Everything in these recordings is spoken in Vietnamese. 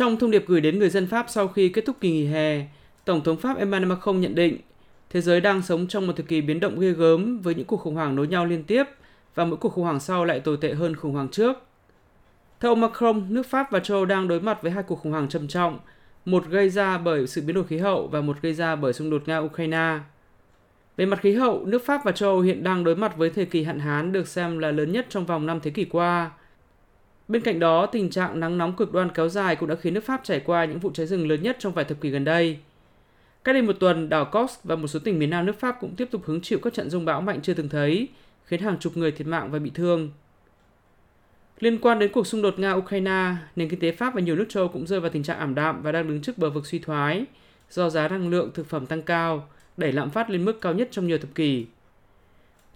Trong thông điệp gửi đến người dân Pháp sau khi kết thúc kỳ nghỉ hè, Tổng thống Pháp Emmanuel Macron nhận định thế giới đang sống trong một thời kỳ biến động ghê gớm với những cuộc khủng hoảng nối nhau liên tiếp và mỗi cuộc khủng hoảng sau lại tồi tệ hơn khủng hoảng trước. Theo ông Macron, nước Pháp và châu Âu đang đối mặt với hai cuộc khủng hoảng trầm trọng, một gây ra bởi sự biến đổi khí hậu và một gây ra bởi xung đột Nga-Ukraine. Về mặt khí hậu, nước Pháp và châu Âu hiện đang đối mặt với thời kỳ hạn hán được xem là lớn nhất trong vòng 5 thế kỷ qua. Bên cạnh đó, tình trạng nắng nóng cực đoan kéo dài cũng đã khiến nước Pháp trải qua những vụ cháy rừng lớn nhất trong vài thập kỷ gần đây. Cách đây một tuần, đảo Corse và một số tỉnh miền nam nước Pháp cũng tiếp tục hứng chịu các trận rông bão mạnh chưa từng thấy, khiến hàng chục người thiệt mạng và bị thương. Liên quan đến cuộc xung đột Nga-Ukraine, nền kinh tế Pháp và nhiều nước châu cũng rơi vào tình trạng ảm đạm và đang đứng trước bờ vực suy thoái do giá năng lượng thực phẩm tăng cao, đẩy lạm phát lên mức cao nhất trong nhiều thập kỷ.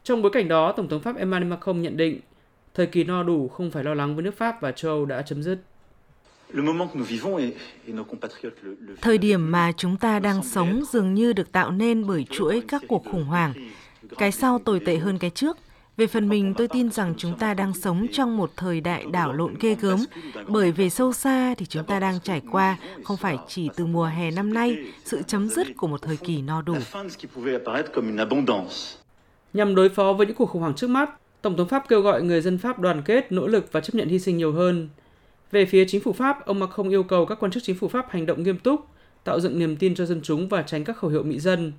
Trong bối cảnh đó, Tổng thống Pháp Emmanuel Macron nhận định thời kỳ no đủ không phải lo lắng với nước Pháp và châu Âu đã chấm dứt. Thời điểm mà chúng ta đang sống dường như được tạo nên bởi chuỗi các cuộc khủng hoảng. Cái sau tồi tệ hơn cái trước. Về phần mình, tôi tin rằng chúng ta đang sống trong một thời đại đảo lộn ghê gớm, bởi về sâu xa thì chúng ta đang trải qua không phải chỉ từ mùa hè năm nay sự chấm dứt của một thời kỳ no đủ. Nhằm đối phó với những cuộc khủng hoảng trước mắt, Tổng thống Pháp kêu gọi người dân Pháp đoàn kết, nỗ lực và chấp nhận hy sinh nhiều hơn. Về phía chính phủ Pháp, ông Macron yêu cầu các quan chức chính phủ Pháp hành động nghiêm túc, tạo dựng niềm tin cho dân chúng và tránh các khẩu hiệu mị dân.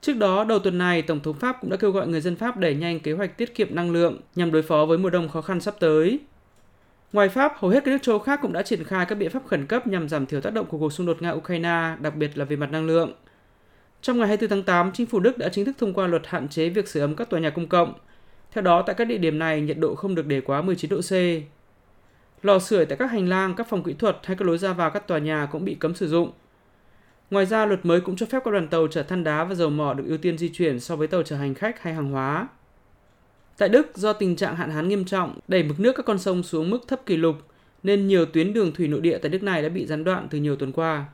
Trước đó, đầu tuần này, Tổng thống Pháp cũng đã kêu gọi người dân Pháp đẩy nhanh kế hoạch tiết kiệm năng lượng nhằm đối phó với mùa đông khó khăn sắp tới. Ngoài Pháp, hầu hết các nước châu khác cũng đã triển khai các biện pháp khẩn cấp nhằm giảm thiểu tác động của cuộc xung đột Nga-Ukraine, đặc biệt là về mặt năng lượng. Trong ngày 24 tháng 8, chính phủ Đức đã chính thức thông qua luật hạn chế việc sửa ấm các tòa nhà công cộng. Theo đó, tại các địa điểm này, nhiệt độ không được để quá 19 độ C. Lò sưởi tại các hành lang, các phòng kỹ thuật hay các lối ra vào các tòa nhà cũng bị cấm sử dụng. Ngoài ra, luật mới cũng cho phép các đoàn tàu chở than đá và dầu mỏ được ưu tiên di chuyển so với tàu chở hành khách hay hàng hóa. Tại Đức, do tình trạng hạn hán nghiêm trọng đẩy mực nước các con sông xuống mức thấp kỷ lục, nên nhiều tuyến đường thủy nội địa tại nước này đã bị gián đoạn từ nhiều tuần qua.